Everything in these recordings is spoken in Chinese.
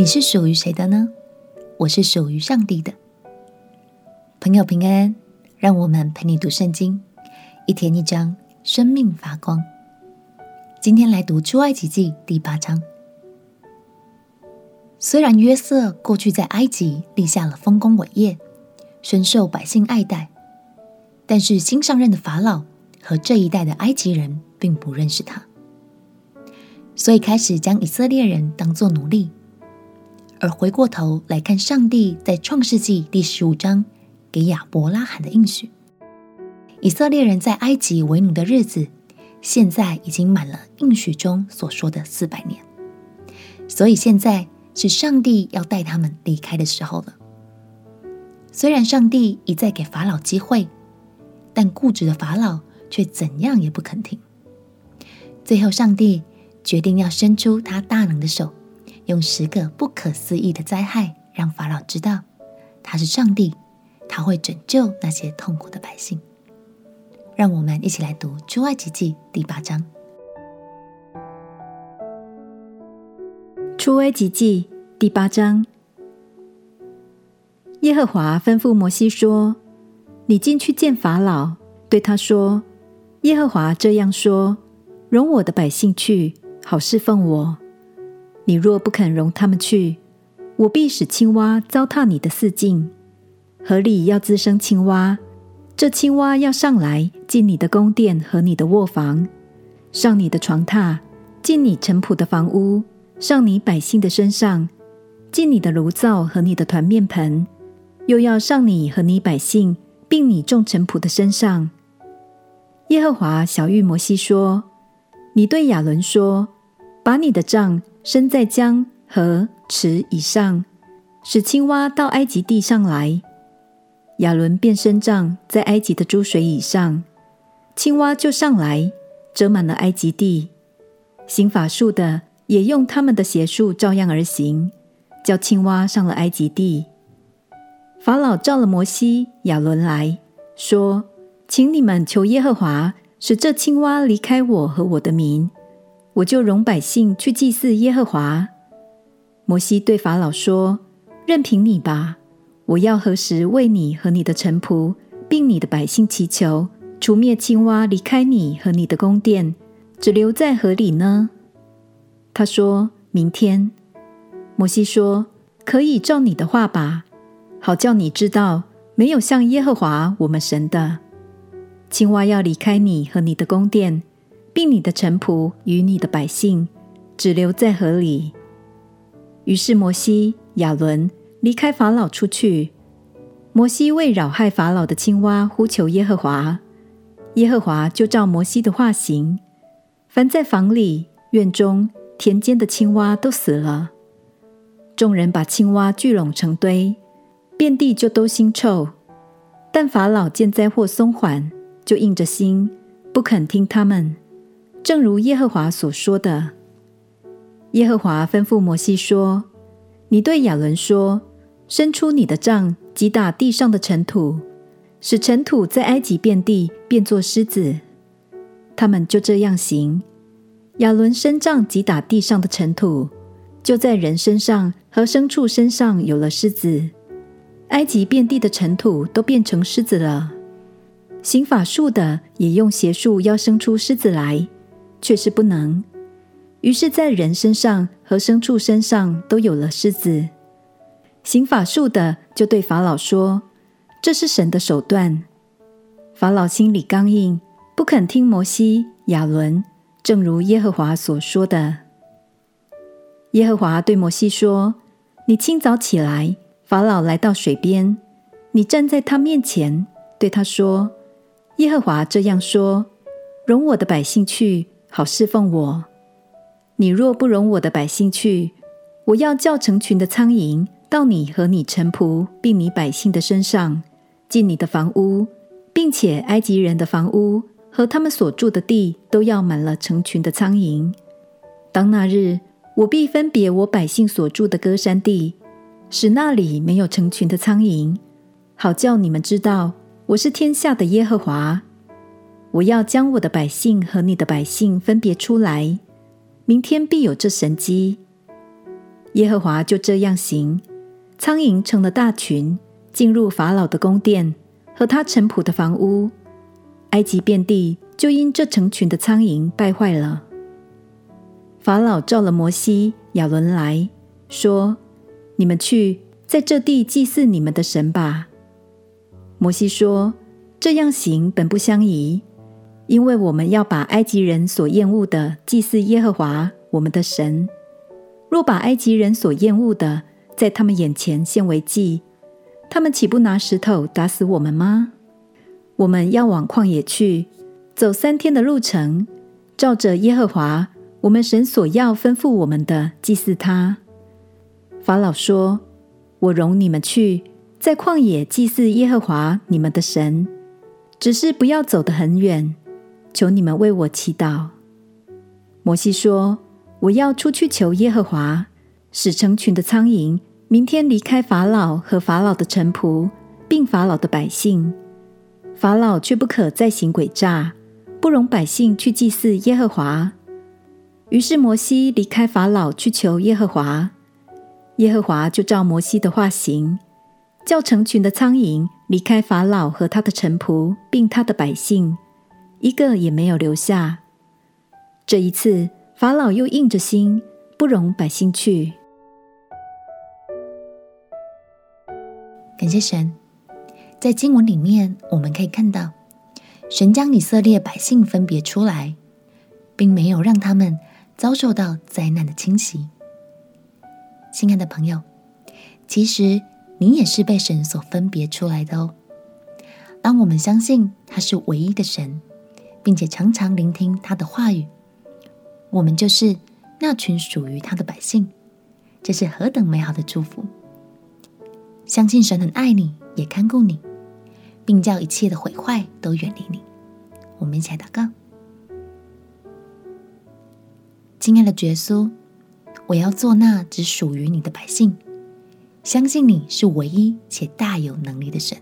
你是属于谁的呢？我是属于上帝的。朋友平安，让我们陪你读圣经，一天一章，生命发光。今天来读出埃及记第八章。虽然约瑟过去在埃及立下了丰功伟业，深受百姓爱戴，但是新上任的法老和这一代的埃及人并不认识他，所以开始将以色列人当作奴隶。而回过头来看，上帝在创世纪第十五章给亚伯拉罕的应许，以色列人在埃及为奴的日子，现在已经满了应许中所说的四百年，所以现在。是上帝要带他们离开的时候了。虽然上帝一再给法老机会，但固执的法老却怎样也不肯听。最后，上帝决定要伸出他大能的手，用十个不可思议的灾害，让法老知道他是上帝，他会拯救那些痛苦的百姓。让我们一起来读《出埃及记》第八章。出埃及记第八章，耶和华吩咐摩西说：“你进去见法老，对他说：耶和华这样说：容我的百姓去，好侍奉我。你若不肯容他们去，我必使青蛙糟蹋你的四境，河里要滋生青蛙。这青蛙要上来进你的宫殿和你的卧房，上你的床榻，进你臣仆的房屋。”上你百姓的身上，进你的炉灶和你的团面盆，又要上你和你百姓，并你众臣仆的身上。耶和华晓諭摩西说：“你对亚伦说，把你的杖身在江河池以上，使青蛙到埃及地上来。亚伦便伸杖在埃及的诸水以上，青蛙就上来，遮满了埃及地。行法术的。”也用他们的邪术照样而行，叫青蛙上了埃及地。法老召了摩西、亚伦来说：“请你们求耶和华，使这青蛙离开我和我的民，我就容百姓去祭祀耶和华。”摩西对法老说：“任凭你吧，我要何时为你和你的臣仆，并你的百姓祈求，除灭青蛙离开你和你的宫殿，只留在河里呢？”他说：“明天。”摩西说：“可以照你的话吧，好叫你知道，没有像耶和华我们神的。青蛙要离开你和你的宫殿，并你的臣仆与你的百姓，只留在河里。”于是摩西、亚伦离开法老出去。摩西为扰害法老的青蛙呼求耶和华，耶和华就照摩西的话行。凡在房里、院中。田间的青蛙都死了，众人把青蛙聚拢成堆，遍地就都腥臭。但法老见灾祸松缓，就硬着心不肯听他们，正如耶和华所说的。耶和华吩咐摩西说：“你对亚伦说，伸出你的杖，击打地上的尘土，使尘土在埃及遍地变作狮子。”他们就这样行。亚伦伸杖击打地上的尘土，就在人身上和牲畜身上有了狮子。埃及遍地的尘土都变成狮子了。行法术的也用邪术要生出狮子来，却是不能。于是，在人身上和牲畜身上都有了狮子。行法术的就对法老说：“这是神的手段。”法老心里刚硬，不肯听摩西、亚伦。正如耶和华所说的，耶和华对摩西说：“你清早起来，法老来到水边，你站在他面前，对他说：耶和华这样说：容我的百姓去，好侍奉我。你若不容我的百姓去，我要叫成群的苍蝇到你和你臣仆并你百姓的身上，进你的房屋，并且埃及人的房屋。”和他们所住的地都要满了成群的苍蝇。当那日，我必分别我百姓所住的歌山地，使那里没有成群的苍蝇，好叫你们知道我是天下的耶和华。我要将我的百姓和你的百姓分别出来，明天必有这神迹。耶和华就这样行，苍蝇成了大群，进入法老的宫殿和他臣仆的房屋，埃及遍地就因这成群的苍蝇败坏了。法老召了摩西、亚伦来说：“你们去，在这地祭祀你们的神吧。”摩西说：“这样行本不相宜，因为我们要把埃及人所厌恶的祭祀耶和华我们的神。若把埃及人所厌恶的在他们眼前献为祭，他们岂不拿石头打死我们吗？我们要往旷野去，走三天的路程，照着耶和华我们神所要吩咐我们的祭祀他。”法老说：“我容你们去。”在旷野祭祀耶和华你们的神，只是不要走得很远。求你们为我祈祷。摩西说：“我要出去求耶和华，使成群的苍蝇明天离开法老和法老的臣仆，并法老的百姓。法老却不可再行诡诈，不容百姓去祭祀耶和华。”于是摩西离开法老去求耶和华，耶和华就照摩西的话行。叫成群的苍蝇离开法老和他的臣仆，并他的百姓，一个也没有留下。这一次，法老又硬着心，不容百姓去。感谢神，在经文里面，我们可以看到，神将以色列百姓分别出来，并没有让他们遭受到灾难的侵袭。亲爱的朋友，其实。你也是被神所分别出来的哦。当我们相信他是唯一的神，并且常常聆听他的话语，我们就是那群属于他的百姓。这是何等美好的祝福！相信神很爱你，也看顾你，并叫一切的毁坏都远离你。我们一起来祷告：亲爱的耶稣，我要做那只属于你的百姓。相信你是唯一且大有能力的神，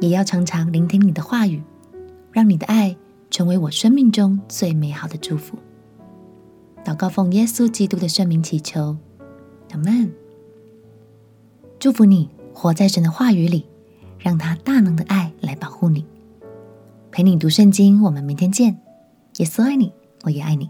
也要常常聆听你的话语，让你的爱成为我生命中最美好的祝福。祷告奉耶稣基督的圣名祈求，阿门。祝福你活在神的话语里，让他大能的爱来保护你，陪你读圣经。我们明天见。耶稣爱你，我也爱你。